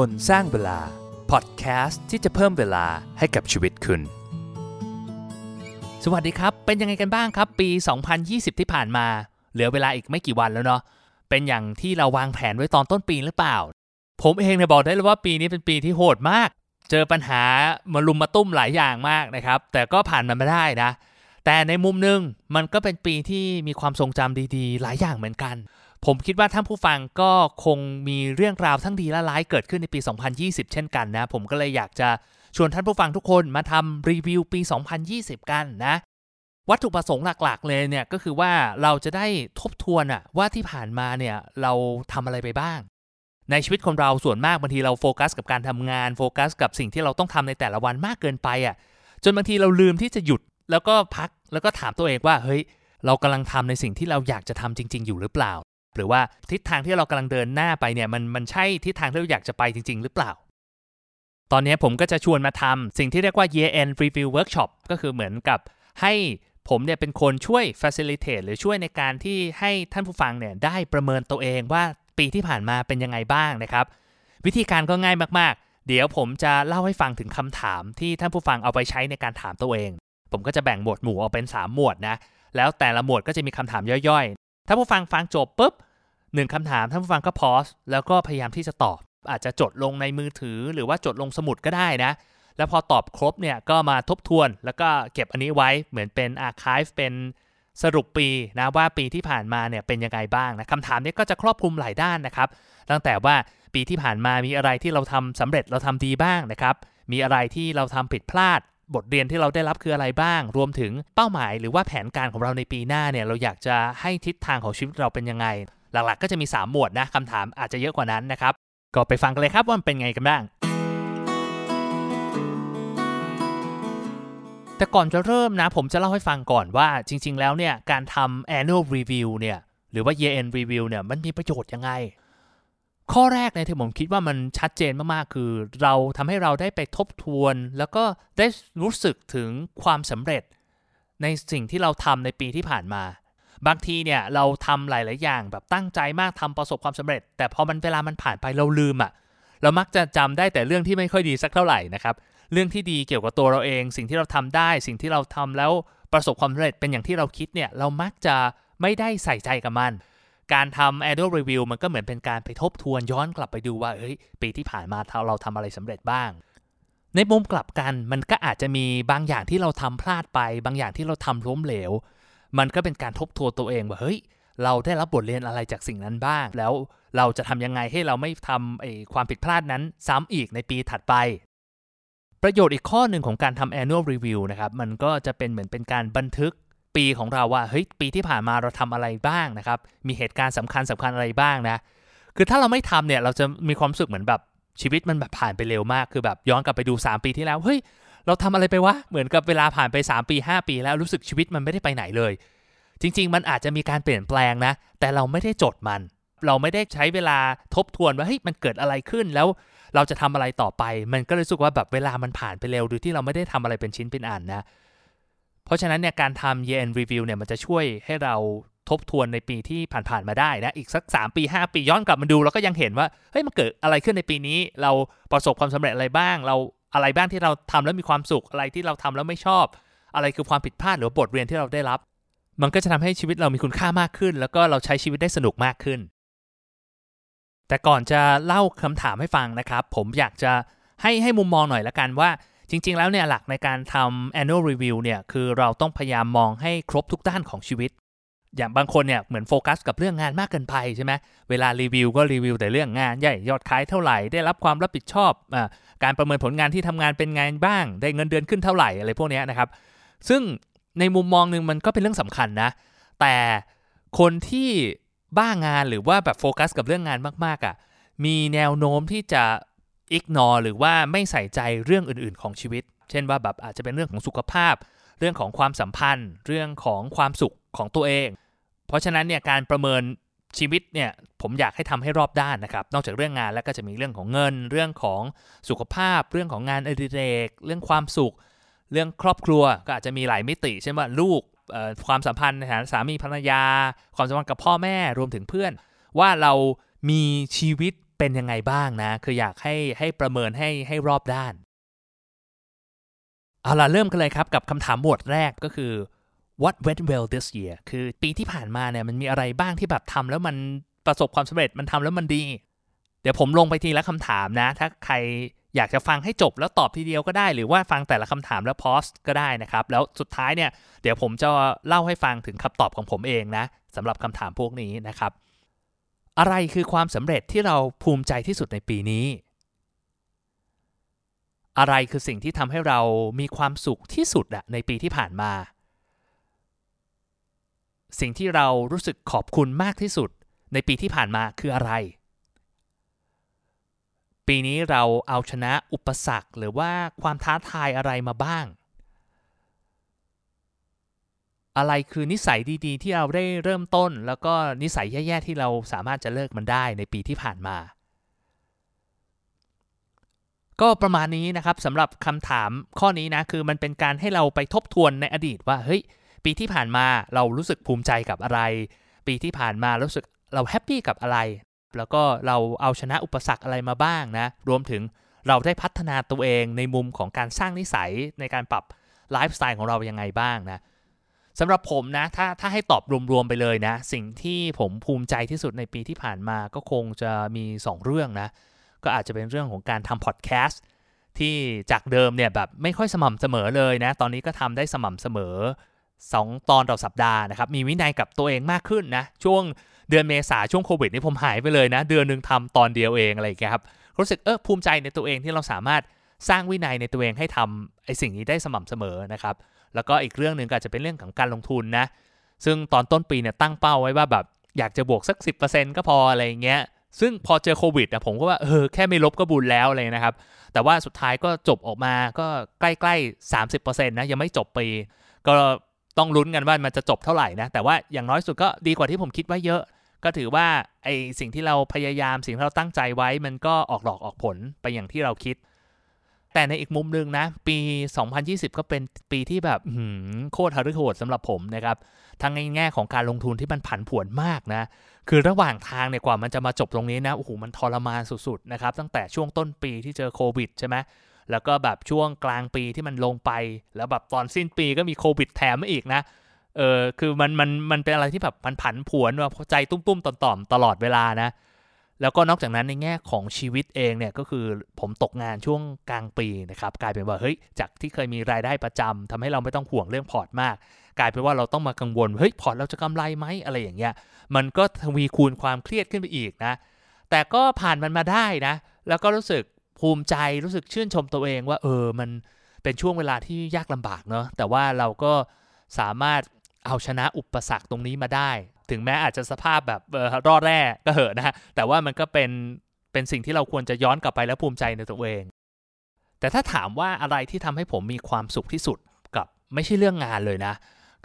คนสร้างเวลา พอดแคสต์ที่จะเพิ่มเวลาให้กับชีวิตคุณ สวัสดีครับ เป็นยังไงกันบ้างครับ ปี 2020 ที่ผ่านมา เหลือเวลาอีกไม่กี่วันแล้วเนาะ เป็นอย่างที่เราวางแผนไว้ตอนต้นปีหรือเปล่า ผมเองเนี่ยบอกได้เลยว่าปีนี้เป็นปีที่โหดมาก เจอปัญหามาลุมมาตุ้มหลายอย่างมากนะครับ แต่ก็ผ่านมันมาได้นะ แต่ในมุมหนึ่งมันก็เป็นปีที่มีความทรงจำดีๆ หลายอย่างเหมือนกัน ผมคิดว่าท่านผู้ฟังก็คงมีเรื่องราวทั้งดีและร้ายเกิดขึ้นในปี 2020 เช่นกันนะ ผมก็เลยอยากจะชวนท่านผู้ฟังทุกคนมาทำรีวิวปี 2020 กันนะ วัตถุประสงค์หลักๆ เลยเนี่ยก็คือว่าเราจะได้ทบทวนอะว่าที่ผ่านมาเนี่ยเราทำอะไรไปบ้าง ในชีวิตคนเราส่วนมากบางทีเราโฟกัสกับการทำงานโฟกัส กับสิ่งที่เราต้องทำในแต่ละวันมากเกินไปอะจนบางทีเราลืมที่จะหยุดแล้วก็พักแล้วก็ถามตัวเองว่าเฮ้ยเรากำลังทำในสิ่งที่เราอยากจะทำจริง ๆ อยู่หรือเปล่า หรือว่าทิศทางที่เรากำลังเดินหน้าไปเนี่ยมันมันใช่ทิศทางที่เราอยากจะไปจริง ๆ หรือเปล่า ตอนนี้ผมก็จะชวนมาทำสิ่งที่เรียกว่า year end review workshop ก็คือเหมือนกับให้ผมเนี่ยเป็นคนช่วย facilitate หรือช่วยในการที่ให้ท่านผู้ฟังเนี่ยได้ประเมินตัวเองว่าปีที่ผ่านมาเป็นยังไงบ้างนะครับ วิธีการก็ง่ายมากๆ เดี๋ยวผมจะเล่าให้ฟังถึงคำถามที่ท่านผู้ฟังเอาไปใช้ในการถามตัวเอง ผมก็จะแบ่งหมวดหมู่ออกเป็น 3 หมวดนะ แล้วแต่ละหมวดก็จะมีคำถามย่อยๆ ถ้าผู้ฟังฟังจบปุ๊บ หนึ่งคำถามท่านผู้ฟังก็พอสแล้วก็พยายามที่จะตอบ อาจจะจดลงในมือถือ หรือว่าจดลงสมุดก็ได้นะ แล้วพอตอบครบเนี่ยก็มาทบทวน แล้วก็เก็บอันนี้ไว้เหมือนเป็นอาร์คีฟเป็นสรุปปีนะว่าปีที่ผ่านมาเนี่ยเป็นยังไงบ้างนะคำถามนี้ก็จะครอบคลุมหลายด้านนะครับ ตั้งแต่ว่าปีที่ผ่านมามีอะไรที่เราทำสำเร็จเราทำดีบ้างนะครับ มีอะไรที่เราทำผิดพลาด บทเรียนที่เราได้รับคืออะไรบ้าง รวมถึงเป้าหมายหรือว่าแผนการของเราในปีหน้าเนี่ยเราอยากจะให้ทิศทางของชีวิตเราเป็นยังไง หลักๆ ก็จะมี 3 หมวดนะคำถามอาจจะเยอะกว่านั้นนะครับ ก็ไปฟังกันเลยครับว่ามันเป็นไงกันบ้าง แต่ก่อนจะเริ่มนะ ผมจะเล่าให้ฟังก่อนว่าจริง ๆ แล้วเนี่ยการทำ annual review เนี่ยหรือว่า year end review เนี่ยมันมีประโยชน์ยังไง ข้อแรกเนี่ยที่ผมคิดว่ามันชัดเจนมากๆ คือ เราทำให้เราได้ไปทบทวน แล้วก็ได้รู้สึกถึงความสำเร็จในสิ่งที่เราทำในปีที่ผ่านมา บางทีเนี่ยเราทำหลาย ๆ อย่างแบบตั้งใจมากทำประสบความสำเร็จ แต่พอมันเวลามันผ่านไปเราลืมอะ่ะเรามักจะจำได้แต่เรื่องที่ไม่ค่อยดีสักเท่าไหร่นะครับเรื่องที่ดีเกี่ยวกับตัวเราเอง สิ่งที่เราทำได้ สิ่งที่เราทำแล้วประสบความสำเร็จเป็นอย่างที่เราคิดเนี่ยเรามักจะไม่ได้ใส่ใจกับมัน การทำ annual review มันก็เหมือนเป็นการไปทบทวนย้อนกลับไปดูว่าเฮ้ยปีที่ผ่านมาเราทำอะไรสำเร็จบ้าง ในมุมกลับกันมันก็อาจจะมีบางอย่างที่เราทำพลาดไป บางอย่างที่เราทำล้มเหลว มันก็เป็นการทบทวนตัวเองว่าเฮ้ยเราได้รับบทเรียนอะไรจากสิ่งนั้นบ้าง แล้วเราจะทำยังไงให้เราไม่ทำไอ้ความผิดพลาดนั้นซ้ำอีกในปีถัดไป ประโยชน์อีกข้อหนึ่งของการทำ annual review นะครับ มันก็จะเป็นเหมือนเป็นการบันทึกปีของเราว่าเฮ้ยปีที่ผ่านมาเราทำอะไรบ้างนะครับ มีเหตุการณ์สำคัญสำคัญอะไรบ้างนะ คือถ้าเราไม่ทำเนี่ยเราจะมีความรู้สึกเหมือนแบบชีวิตมันแบบผ่านไปเร็วมาก คือแบบย้อนกลับไปดู 3 ปีที่แล้ว เฮ้ย เราทำอะไรไปวะ เหมือนกับเวลาผ่านไป 3 ปี 5 ปีแล้วรู้สึกชีวิตมันไม่ได้ไปไหนเลย จริง ๆ มันอาจจะมีการเปลี่ยนแปลงนะ แต่เราไม่ได้จดมัน เราไม่ได้ใช้เวลาทบทวนว่าเฮ้ยมันเกิดอะไรขึ้นแล้วเราจะทำอะไรต่อไป มันก็เลยรู้สึกว่าแบบเวลามันผ่านไปเร็วโดยที่เราไม่ได้ทำอะไรเป็นชิ้นเป็นอันนะ เพราะฉะนั้นเนี่ยการทำ year end review เนี่ยมันจะช่วยให้เราทบทวนในปีที่ผ่านๆมาได้นะ อีกสัก 3 ปี 5 ปีย้อนกลับมาดูเราก็ยังเห็นว่า เฮ้ยมันเกิดอะไรขึ้นในปีนี้ เราประสบความสำเร็จอะไรบ้าง เรา อะไรบ้างที่เราทำแล้วมีความสุขอะไรที่เราทำแล้วไม่ชอบ อะไรคือความผิดพลาดหรือบทเรียนที่เราได้รับ มันก็จะทำให้ชีวิตเรามีคุณค่ามากขึ้น แล้วก็เราใช้ชีวิตได้สนุกมากขึ้น แต่ก่อนจะเล่าคำถามให้ฟังนะครับ ผมอยากจะให้ให้มุมมองหน่อยละกันว่า จริง ๆ แล้วเนี่ยหลักในการทำ annual review เนี่ยคือเราต้องพยายามมองให้ครบทุกด้านของชีวิตอย่างบางคนเนี่ยเหมือนโฟกัสกับเรื่องงานมากเกินไปใช่ไหมเวลารีวิวก็รีวิวแต่เรื่องงานใหญ่ยอดขายเท่าไหร่ได้รับความรับผิดชอบอ่า การประเมินผลงานที่ทำงานเป็นไงบ้าง ได้เงินเดือนขึ้นเท่าไหร่อะไรพวกนี้นะครับ ซึ่งในมุมมองหนึ่งมันก็เป็นเรื่องสำคัญนะ แต่คนที่บ้างานหรือว่าแบบโฟกัสกับเรื่องงานมากๆอะ่ะ มีแนวโน้มที่จะ ignore หรือว่าไม่ใส่ใจเรื่องอื่น ๆของชีวิต เช่นว่าแบบอาจจะเป็นเรื่องของสุขภาพ เรื่องของความสัมพันธ์ เรื่องของความสุขของตัวเอง เพราะฉะนั้นเนี่ยการประเมิน ชีวิตเนี่ยผมอยากให้ทำให้รอบด้านนะครับ นอกจากเรื่องงานแล้วก็จะมีเรื่องของเงิน เรื่องของสุขภาพ เรื่องของงานอดิเรก เรื่องความสุข เรื่องครอบครัวก็อาจจะมีหลายมิติเช่นว่าลูกความสัมพันธ์ในฐานะสามีภรรยา ความสัมพันธ์กับพ่อแม่รวมถึงเพื่อน ว่าเรามีชีวิตเเป็นยังไงบ้างนะ คืออยากให้ให้ประเมินให้ให้รอบด้านเอาล่ะเริ่มกันเลยครับกับคำถามหมวดแรกก็คือ what went well this year คือปีที่ผ่านมาเนี่ยมันมีอะไรบ้างที่แบบทำแล้วมันประสบความสำเร็จมันทำแล้วมันดี เดี๋ยวผมลงไปทีละคำถามนะ ถ้าใครอยากจะฟังให้จบแล้วตอบทีเดียวก็ได้ หรือว่าฟังแต่ละคำถามแล้วพอสก็ได้นะครับ แล้วสุดท้ายเนี่ยเดี๋ยวผมจะเล่าให้ฟังถึงคำตอบของผมเองนะสำหรับคำถามพวกนี้นะครับ อะไรคือความสำเร็จที่เราภูมิใจที่สุดในปีนี้ อะไรคือสิ่งที่ทำให้เรามีความสุขที่สุดอะในปีที่ผ่านมา สิ่งที่เรารู้สึกขอบคุณมากที่สุดในปีที่ผ่านมาคืออะไร ปีนี้เราเอาชนะอุปสรรคหรือว่าความท้าทายอะไรมาบ้าง อะไรคือนิสัยดีๆ ที่เราได้เริ่มต้น แล้วก็นิสัยแย่ๆที่เราสามารถจะเลิกมันได้ในปีที่ผ่านมา ก็ประมาณนี้นะครับสำหรับคำถามข้อนี้นะคือมันเป็นการให้เราไปทบทวนในอดีตว่าเฮ้ย ปีที่ผ่านมาเรารู้สึกภูมิใจกับอะไร ปีที่ผ่านมารู้สึกเราแฮปปี้กับอะไร แล้วก็เราเอาชนะอุปสรรคอะไรมาบ้างนะ รวมถึงเราได้พัฒนาตัวเองในมุมของการสร้างนิสัยในการปรับไลฟ์สไตล์ของเรายังไงบ้างนะสำหรับผมนะ ถ้าถ้าให้ตอบรวมๆไปเลยนะ สิ่งที่ผมภูมิใจที่สุดในปีที่ผ่านมาก็คงจะมี 2 เรื่องนะ ก็อาจจะเป็นเรื่องของการทำพอดแคสต์ที่จากเดิมเนี่ยแบบไม่ค่อยสม่ำเสมอเลยนะ ตอนนี้ก็ทำได้สม่ำเสมอ 2 ตอนต่อสัปดาห์นะครับ มีวินัยกับตัวเองมากขึ้นนะ ช่วงเดือนเมษาช่วงโควิดนี่ผมหายไปเลยนะ เดือนหนึ่งทำตอนเดียวเองอะไรอย่างเงี้ยครับรู้สึกเออภูมิใจในตัวเองที่เราสามารถสร้างวินัยในตัวเองให้ทำไอสิ่งนี้ได้สม่ำเสมอนะครับ แล้วก็อีกเรื่องหนึ่งก็จะเป็นเรื่องของการลงทุนนะ ซึ่งตอนต้นปีเนี่ยตั้งเป้าไว้ว่าแบบอยากจะบวกสัก 10%ก็พออะไรอย่างเงี้ย ซึ่งพอเจอโควิดอะผมก็ว่าเออแค่ไม่ลบก็บุญแล้วเลยนะครับ แต่ว่าสุดท้ายก็จบออกมาก็ใกล้ๆ 30%นะยังไม่จบปี ก็ ต้องลุ้นกันว่ามันจะจบเท่าไหร่นะ แต่ว่าอย่างน้อยสุดก็ดีกว่าที่ผมคิดไว้เยอะ ก็ถือว่าไอสิ่งที่เราพยายามสิ่งที่เราตั้งใจไว้มันก็ออกดอกออกผลไปอย่างที่เราคิด แต่ในอีกมุมหนึ่งนะ ปี 2020 ก็เป็นปีที่แบบโคตรฮารุโหดสำหรับผมนะครับ ทั้งในแง่ของการลงทุนที่มันผันผวนมากนะ คือระหว่างทางเนี่ยกว่ามันจะมาจบตรงนี้นะโอ้โหมันทรมานสุดๆนะครับตั้งแต่ช่วงต้นปีที่เจอโควิดใช่ไหม แล้วก็แบบช่วงกลางปีที่มันลงไป แล้วแบบตอนสิ้นปีก็มีโควิดแถมมาอีกนะเออคือมันมันมันเป็นอะไรที่แบบมันผันผวนว่าใจตุ้มๆต่อมๆตลอดเวลานะ แล้วก็นอกจากนั้นในแง่ของชีวิตเองเนี่ยก็คือผมตกงานช่วงกลางปีนะครับกลายเป็นว่าเฮ้ยจากที่เคยมีรายได้ประจำทำให้เราไม่ต้องห่วงเรื่องพอร์ตมาก กลายเป็นว่าเราต้องมากังวลเฮ้ยพอร์ตเราจะกำไรไหมอะไรอย่างเงี้ยมันก็ทวีคูณความเครียดขึ้นไปอีกนะ แต่ก็ผ่านมันมาได้นะ แล้วก็รู้สึก ภูมิใจรู้สึกชื่นชมตัวเองว่า เออมันเป็นช่วงเวลาที่ยากลำบากเนาะแต่ว่าเราก็สามารถเอาชนะอุปสรรคตรงนี้มาได้ ถึงแม้อาจจะสภาพแบบออรอดแร่ก็เหอะนะฮะแต่ว่ามันก็เป็นเป็นสิ่งที่เราควรจะย้อนกลับไปแล้วภูมิใจในตัวเอง แต่ถ้าถามว่าอะไรที่ทำให้ผมมีความสุขที่สุดกับไม่ใช่เรื่องงานเลยนะ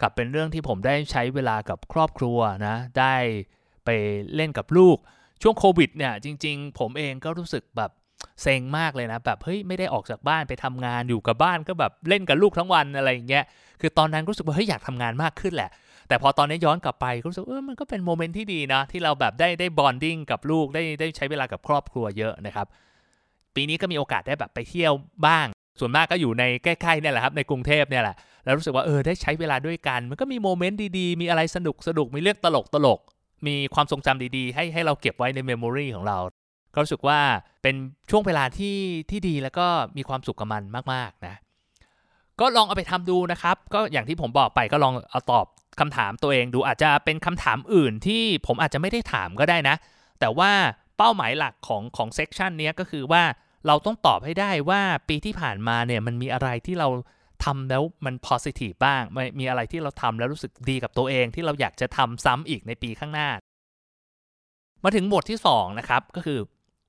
กับเป็นเรื่องที่ผมได้ใช้เวลากับครอบครัวนะ ได้ไปเล่นกับลูก ช่วงโควิดเนี่ยจริง ๆ ผมเองก็รู้สึกแบบ เซ็งมากเลยนะแบบเฮ้ยไม่ได้ออกจากบ้านไปทำงานอยู่กับบ้านก็แบบเล่นกับลูกทั้งวันอะไรอย่างเงี้ยคือตอนนั้นรู้สึกว่าเฮ้ยอยากทำงานมากขึ้นแหละ แต่พอตอนนี้ย้อนกลับไปรู้สึกเออมันก็เป็น moment ที่ดีนะที่เราแบบได้ได้ bonding กับลูกได้ได้ใช้เวลากับครอบครัวเยอะนะครับ ปีนี้ก็มีโอกาสได้แบบไปเที่ยวบ้าง ส่วนมากก็อยู่ในใกล้ๆเนี่ยแหละครับในกรุงเทพเนี่ยแหละแล้วรู้สึกว่าเออได้ใช้เวลาด้วยกัน มันก็มี moment ดีๆมีอะไรสนุกสนุกมีเรื่องตลกตลกมีความทรงจำดีๆ ให้ให้เราเก็บไว้ใน memory ของเรา ก็รู้สึกว่าเป็นช่วงเวลาที่ที่ดีแล้วก็มีความสุขกับมันมากๆนะ ก็ลองเอาไปทำดูนะครับ ก็อย่างที่ผมบอกไปก็ลองเอาตอบคำถามตัวเองดูอาจจะเป็นคำถามอื่นที่ผมอาจจะไม่ได้ถามก็ได้นะ แต่ว่าเป้าหมายหลักของของ section นี้ก็คือว่าเราต้องตอบให้ได้ว่าปีที่ผ่านมาเนี่ยมันมีอะไรที่เราทำแล้วมัน positive บ้างมีอะไรที่เราทำแล้วรู้สึกดีกับตัวเอง ที่เราอยากจะทำซ้ำอีกในปีข้างหน้า มาถึงบทที่ 2 นะครับ ก็คือ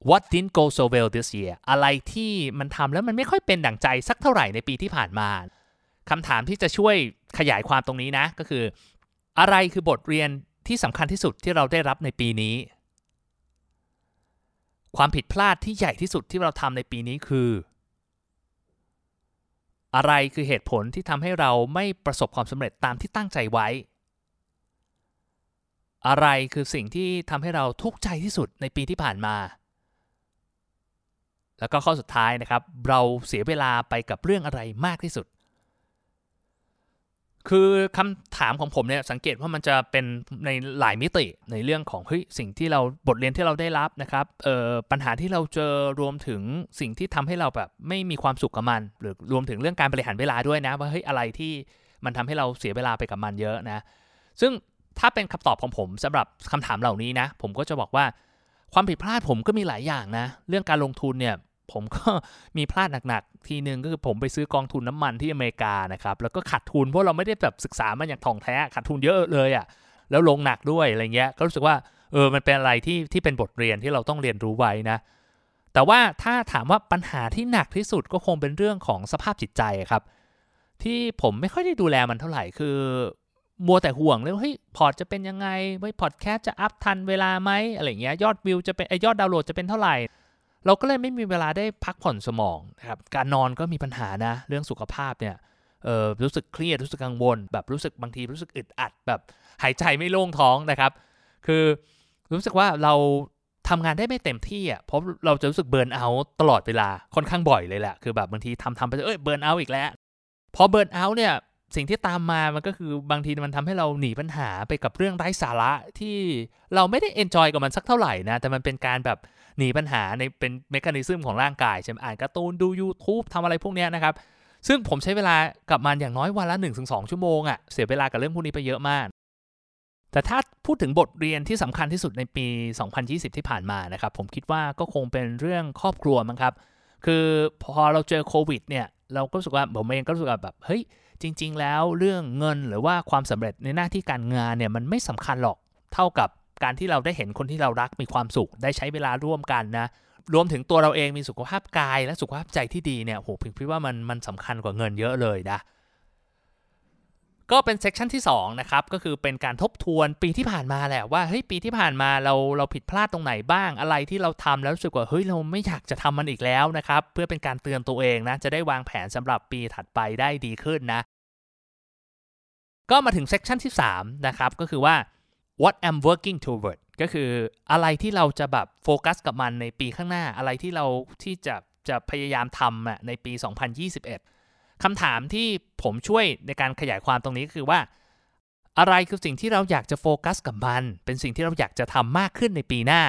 what didn't go so well this year อะไรที่มันทำแล้วมันไม่ค่อยเป็นดั่งใจสักเท่าไหร่ในปีที่ผ่านมาคำถามที่จะช่วยขยายความตรงนี้นะ ก็คือ อะไรคือบทเรียนที่สำคัญที่สุดที่เราได้รับในปีนี้ ความผิดพลาดที่ใหญ่ที่สุดที่เราทำในปีนี้คือ อะไรคือเหตุผลที่ทำให้เราไม่ประสบความสำเร็จตามที่ตั้งใจไว้ อะไรคือสิ่งที่ทำให้เราทุกข์ใจที่สุดในปีที่ผ่านมา แล้วก็ข้อสุดท้ายนะครับ เราเสียเวลาไปกับเรื่องอะไรมากที่สุด คือคำถามของผมเนี่ยสังเกตว่ามันจะเป็นในหลายมิติในเรื่องของเฮ้ยสิ่งที่เราบทเรียนที่เราได้รับนะครับเอ่อปัญหาที่เราเจอรวมถึงสิ่งที่ทำให้เราแบบไม่มีความสุขกับมัน หรือรวมถึงเรื่องการบริหารเวลาด้วยนะ ว่าเฮ้ยอะไรที่มันทำให้เราเสียเวลาไปกับมันเยอะนะ ซึ่งถ้าเป็นคำตอบของผมสำหรับคำถามเหล่านี้นะ ผมก็จะบอกว่าความผิดพลาดผมก็มีหลายอย่างนะ เรื่องการลงทุนเนี่ย ผมก็มีพลาดหนักๆ ทีหนึ่งก็คือผมไปซื้อกองทุนน้ำมันที่อเมริกานะครับ แล้วก็ขาดทุนเพราะเราไม่ได้แบบศึกษามันอย่างท่องแท้ขาดทุนเยอะเลยอะ่ะแล้วลงหนักด้วยอะไรเงี้ยก็รู้สึกว่าเออมันเป็นอะไรที่ที่เป็นบทเรียนที่เราต้องเรียนรู้ไว้นะ แต่ว่าถ้าถามว่าปัญหาที่หนักที่สุดก็คงเป็นเรื่องของสภาพจิตใจครับ ที่ผมไม่ค่อยได้ดูแลมันเท่าไหร่คือมัวแต่ห่วงเลยเฮ้ยพอร์ตจะเป็นยังไงเฮ้ยพอดแคสต์จะ up ทันเวลาไหมอะไรเงี้ยยอดวิวจะเป็นไอยอดดาวน์โหลดจะเป็นเท่าไหร่ เราก็เลยไม่มีเวลาได้พักผ่อนสมองนะครับการนอนก็มีปัญหานะเรื่องสุขภาพเนี่ยเออรู้สึกเครียดรู้สึกกังวล แบบรู้สึกบางทีรู้สึกอึดอัด แบบหายใจไม่โล่งท้องนะครับ คือรู้สึกว่าเราทำงานได้ไม่เต็มที่อะเพราะเราจะรู้สึก burnout ตลอดเวลาค่อนข้างบ่อยเลยแหละคือแบบบางทีทำทำไปเอ้ย burnout อีกแล้วพอ burnout เนี่ยสิ่งที่ตามมามันก็คือบางทีมันทำให้เราหนีปัญหาไปกับเรื่องไร้สาระที่เราไม่ได้ enjoy กับมันสักเท่าไหร่นะแต่มันเป็นการแบบ หนีปัญหาในเป็น mechanism ของร่างกายใช่ไหมอ่านการ์ตูนดู YouTube ทำอะไรพวกเนี้ยนะครับ ซึ่งผมใช้เวลากับมันอย่างน้อยวันละ 1-2 ชั่วโมงอะ่ะเสียเวลากับเรื่องพวกนี้ไปเยอะมาก แต่ถ้าพูดถึงบทเรียนที่สำคัญที่สุดในปี 2020 ที่ผ่านมานะครับ ผมคิดว่าก็คงเป็นเรื่องครอบครัวมั้งครับ คือพอเราเจอโควิดเนี่ยเราก็รู้สึกว่าผมเองก็รู้สึกแบบเฮ้ยจริง ๆ แล้วเรื่องเงินหรือว่าความสำเร็จในหน้าที่การงานเนี่ยมันไม่สำคัญหรอกเท่ากับ การที่เราได้เห็นคนที่เรารักมีความสุข ได้ใช้เวลาร่วมกันนะ รวมถึงตัวเราเองมีสุขภาพกายและสุขภาพใจที่ดีเนี่ยโหผมคิดว่ามันมันสำคัญกว่าเงินเยอะเลยนะก็เป็น section ที่2นะครับก็คือเป็นการทบทวนปีที่ผ่านมาแหละว่าเฮ้ยปีที่ผ่านมาเราเราผิดพลาดตรงไหนบ้างอะไรที่เราทำแล้วรู้สึกว่าเฮ้ยเราไม่อยากจะทำมันอีกแล้วนะครับเพื่อเป็นการเตือนตัวเองนะจะได้วางแผนสำหรับปีถัดไปได้ดีขึ้นนะ ก็มาถึง section ที่3นะครับก็คือว่า what I'm working toward ก็คืออะไรที่เราจะแบบโฟกัสกับมันในปีข้างหน้าอะไรที่เราที่จะจะพยายามทำอะในปี 2021 คำถามที่ผมช่วยในการขยายความตรงนี้คือว่า อะไรคือสิ่งที่เราอยากจะโฟกัสกับมัน เป็นสิ่งที่เราอยากจะทำมากขึ้นในปีหน้า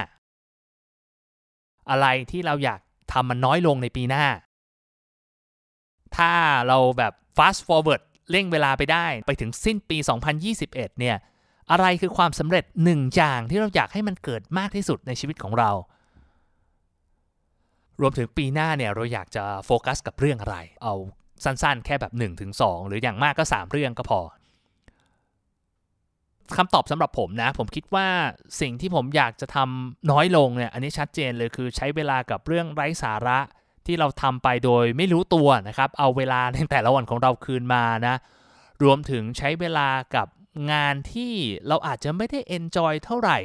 อะไรที่เราอยากทำมันน้อยลงในปีหน้า ถ้าเราแบบ fast forward เร่งเวลาไปได้ไปถึงสิ้นปี 2021 เนี่ย อะไรคือความสำเร็จหนึ่งอย่างที่เราอยากให้มันเกิดมากที่สุดในชีวิตของเรา รวมถึงปีหน้าเนี่ยเราอยากจะโฟกัสกับเรื่องอะไร เอาสั้นๆ แค่แบบ1-2ถึงหรืออย่างมากก็ 3 เรื่องก็พอคำตอบสำหรับผมนะ ผมคิดว่าสิ่งที่ผมอยากจะทำน้อยลงเนี่ยอันนี้ชัดเจนเลยคือใช้เวลากับเรื่องไร้สาระที่เราทำไปโดยไม่รู้ตัวนะครับ เอาเวลาในแต่ละวันของเราคืนมานะ รวมถึงใช้เวลากับ งานที่เราอาจจะไม่ได้ enjoy เท่าไหร่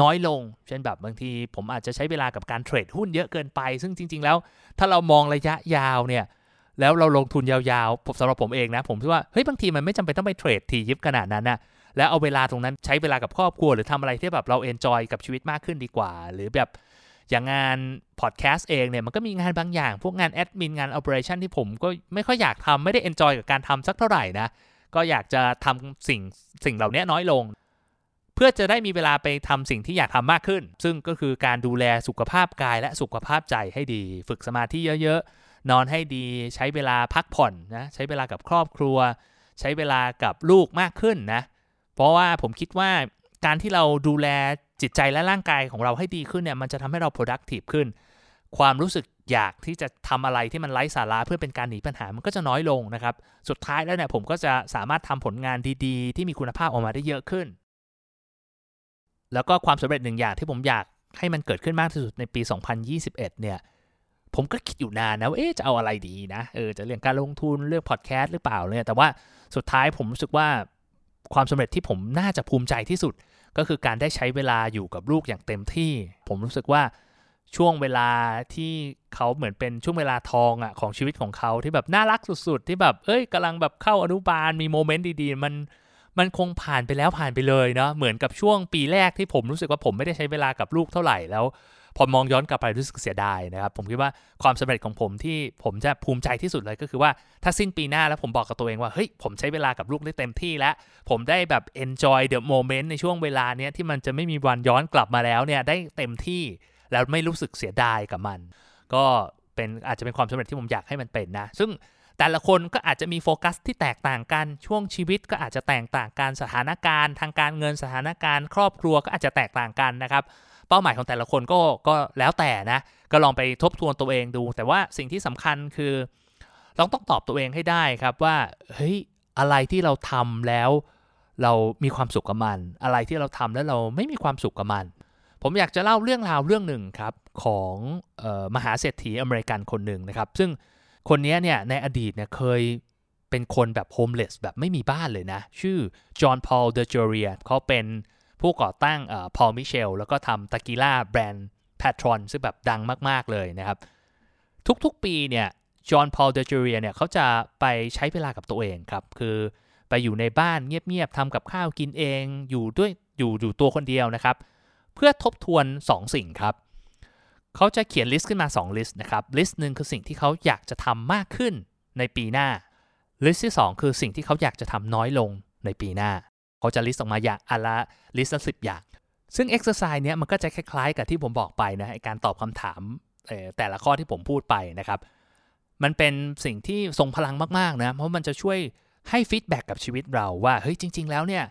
น้อยลง เช่นแบบบางทีผมอาจจะใช้เวลากับการเทรดหุ้นเยอะเกินไป ซึ่งจริง ๆ แล้ว ถ้าเรามองระยะยาวเนี่ย แล้วเราลงทุนยาวๆสำหรับผมเองนะ ผมคิดว่า เฮ้ย บางทีมันไม่จำเป็นต้องไปเทรดถี่ยิบขนาดนั้นนะแล้วเอาเวลาตรงนั้นใช้เวลากับครอบครัว หรือทำอะไรที่แบบเรา enjoy กับชีวิตมากขึ้นดีกว่า หรือแบบอย่างงานพอดแคสต์เองเนี่ยมันก็มีงานบางอย่าง พวกงานแอดมินงาน operation ที่ผมก็ไม่ค่อยอยากทำไม่ได้ enjoy กับการทำสักเท่าไหร่นะ ก็อยากจะทำสิ่งสิ่งเหล่านี้น้อยลง เพื่อจะได้มีเวลาไปทำสิ่งที่อยากทำมากขึ้น ซึ่งก็คือการดูแลสุขภาพกายและสุขภาพใจให้ดี ฝึกสมาธิเยอะๆ นอนให้ดี ใช้เวลาพักผ่อนนะใช้เวลากับครอบครัว ใช้เวลากับลูกมากขึ้นนะเพราะว่าผมคิดว่าการที่เราดูแลจิตใจและร่างกายของเราให้ดีขึ้นเนี่ยมันจะทำให้เรา productive ขึ้น ความรู้สึก อยากที่จะทำอะไรที่มันไร้สาระเพื่อเป็นการหนีปัญหามันก็จะน้อยลงนะครับ สุดท้ายแล้วเนี่ยผมก็จะสามารถทำผลงานดีๆ ที่มีคุณภาพออกมาได้เยอะขึ้น แล้วก็ความสำเร็จหนึ่งอย่างที่ผมอยากให้มันเกิดขึ้นมากที่สุดในปี 2021 เนี่ย ผมก็คิดอยู่นานนะว่าเอ๊จะเอาอะไรดีนะเออจะเรื่องการลงทุนเรื่องพอดแคสต์หรือเปล่าเนี่ยแต่ว่าสุดท้ายผมรู้สึกว่าความสำเร็จที่ผมน่าจะภูมิใจที่สุด ก็คือการได้ใช้เวลาอยู่กับลูกอย่างเต็มที่ ผมรู้สึกว่า ช่วงเวลาที่เขาเหมือนเป็นช่วงเวลาทองอะของชีวิตของเขาที่แบบน่ารักสุดๆ ที่แบบเอ้ยกำลังแบบเข้าอนุบาลมีโมเมนต์ดีๆ มันมันคงผ่านไปแล้วผ่านไปเลยเนาะเหมือนกับช่วงปีแรกที่ผมรู้สึกว่าผมไม่ได้ใช้เวลากับลูกเท่าไหร่แล้ว พอมองย้อนกลับไปรู้สึกเสียดายนะครับผมคิดว่าความสำเร็จของผมที่ผมจะภูมิใจที่สุดเลยก็คือว่าถ้าสิ้นปีหน้าแล้วผมบอกกับตัวเองว่าเฮ้ยผมใช้เวลากับลูกได้เต็มที่แล้ว ผมได้แบบ enjoy the moment ในช่วงเวลาเนี้ยที่มันจะไม่มีวันย้อนกลับมาแล้วเนี่ยได้เต็มที่ แล้วไม่รู้สึกเสียดายกับมัน ก็เป็นอาจจะเป็นความสำเร็จที่ผมอยากให้มันเป็นนะ ซึ่งแต่ละคนก็อาจจะมีโฟกัสที่แตกต่างกัน ช่วงชีวิตก็อาจจะแตกต่างกัน สถานการณ์ทางการเงินสถานการณ์ ครอบครัวก็อาจจะแตกต่างกันนะครับ เป้าหมายของแต่ละคนก็ก็แล้วแต่นะ ก็ลองไปทบทวนตัวเองดู แต่ว่าสิ่งที่สำคัญคือเราต้องตอบตัวเองให้ได้ครับว่า เฮ้ย อะไรที่เราทำแล้ว เรามีความสุขกับมัน อะไรที่เราทำแล้วเราไม่มีความสุขกับมัน ผมอยากจะเล่าเรื่องราวเรื่องหนึ่งครับของออมหาเศรษฐีอเมริกันคนหนึ่งนะครับ ซึ่งคนนี้เนี่ยในอดีตเนี่ยเคยเป็นคนแบบโฮมเลสแบบไม่มีบ้านเลยนะ ชื่อJohn Paul DeJoria เขาเป็นผู้ก่อตั้ง Paul Mitchell แล้วก็ทำเตกีล่าแบรนด์ Patrón ซึ่งแบบดังมาก ๆ เลยนะครับ ทุกๆปีเนี่ย John Paul DeJoria เนี่ยเขาจะไปใช้เวลากับตัวเองครับ คือไปอยู่ในบ้านเงียบ ๆทำกับข้าวกินเองอยู่ด้วยอยู่อยู่ตัวคนเดียวนะครับ เพื่อทบทวน 2 สิ่งครับ เขาจะเขียน list ขึ้นมา 2 list นะครับ list หนึ่งคือสิ่งที่เขาอยากจะทำมากขึ้นในปีหน้า list ที่ 2 คือสิ่งที่เขาอยากจะทำน้อยลงในปีหน้า เขาจะ list ออกมาอย่างอันละ list ละสิบอย่าง ซึ่งเอ็กซ์ไซส์เนี้ยมันก็จะคล้ายๆ กับที่ผมบอกไปนะการตอบคำถามแต่ละข้อที่ผมพูดไปนะครับ มันเป็นสิ่งที่ทรงพลังมากๆนะ เพราะมันจะช่วยให้ feedback กับชีวิตเราว่า เฮ้ยจริง ๆ แล้วเนี่ย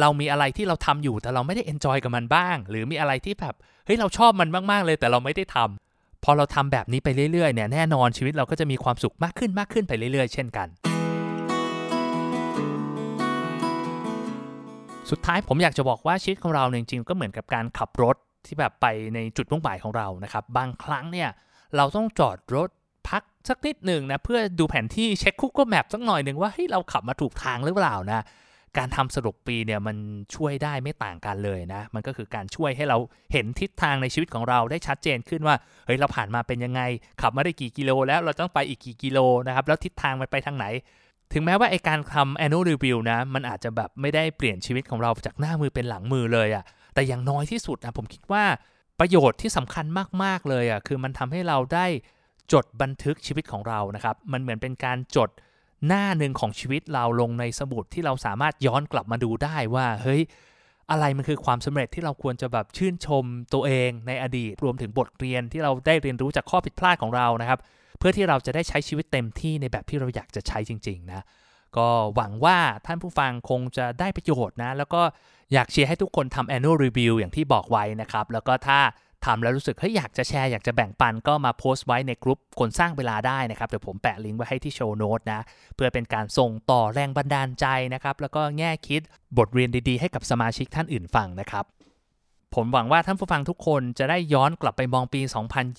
เรามีอะไรที่เราทำอยู่แต่เราไม่ได้ enjoy กับมันบ้าง หรือมีอะไรที่แบบเฮ้ยเราชอบมันมากๆเลย แต่เราไม่ได้ทำพอเราทำแบบนี้ไปเรื่อยๆเนี่ยแน่นอนชีวิตเราก็จะมีความสุขมากขึ้นมากขึ้นไปเรื่อยๆ เช่นกัน สุดท้ายผมอยากจะบอกว่าชีวิตของเราจริงๆก็เหมือนกับการขับรถที่แบบไปในจุดมุ่งหมายของเรานะครับบางครั้งเนี่ยเราต้องจอดรถพักสักนิดหนึ่งนะเพื่อดูแผนที่เช็คคุกก็แมปสักหน่อยหนึ่งว่าเฮ้ยเราขับมาถูกทางหรือเปล่านะ การทำสรุปปีเนี่ยมันช่วยได้ไม่ต่างกันเลยนะ มันก็คือการช่วยให้เราเห็นทิศทางในชีวิตของเราได้ชัดเจนขึ้นว่าเฮ้ยเราผ่านมาเป็นยังไง ขับมาได้กี่กิโล แล้วเราต้องไปอีกกี่กิโลนะครับแล้วทิศทางมันไปทางไหน ถึงแม้ว่าไอการทำ annual review นะมันอาจจะแบบไม่ได้เปลี่ยนชีวิตของเราจากหน้ามือเป็นหลังมือเลยอะ่ะแต่อย่างน้อยที่สุดนะผมคิดว่าประโยชน์ที่สำคัญมาก ๆ เลยอะ่ะคือมันทำให้เราได้จดบันทึกชีวิตของเรานะครับ มันเหมือนเป็นการจด หน้าหนึ่งของชีวิตเราลงในสมุดที่เราสามารถย้อนกลับมาดูได้ว่า เฮ้ย อะไรมันคือความสำเร็จที่เราควรจะแบบชื่นชมตัวเองในอดีตรวมถึงบทเรียนที่เราได้เรียนรู้จากข้อผิดพลาดของเรานะครับ เพื่อที่เราจะได้ใช้ชีวิตเต็มที่ในแบบที่เราอยากจะใช้จริง ๆ นะ ก็หวังว่าท่านผู้ฟังคงจะได้ประโยชน์นะ แล้วก็อยากเชียร์ให้ทุกคนทำ annual review อย่างที่บอกไว้นะครับแล้วก็ถ้า ทำแล้วรู้สึกเฮ้ยอยากจะแชร์อยากจะแบ่งปันก็มาโพสต์ไว้ในกลุ่มคนสร้างเวลาได้นะครับเดี๋ยวผมแปะลิงก์ไว้ให้ที่โชว์โน้ตนะ เพื่อเป็นการส่งต่อแรงบันดาลใจนะครับ แล้วก็แง่คิดบทเรียนดีๆ ให้กับสมาชิกท่านอื่นฟังนะครับผมหวังว่าท่านผู้ฟังทุกคนจะได้ย้อนกลับไปมองปี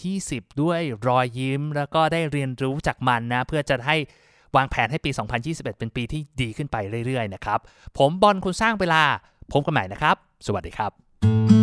2020 ด้วยรอยยิ้ม แล้วก็ได้เรียนรู้จากมันนะ เพื่อจะให้วางแผนให้ปี 2021 เป็นปีที่ดีขึ้นไปเรื่อยๆนะครับ ผมบอลคุณสร้างเวลาพบกันใหม่นะครับ สวัสดีครับ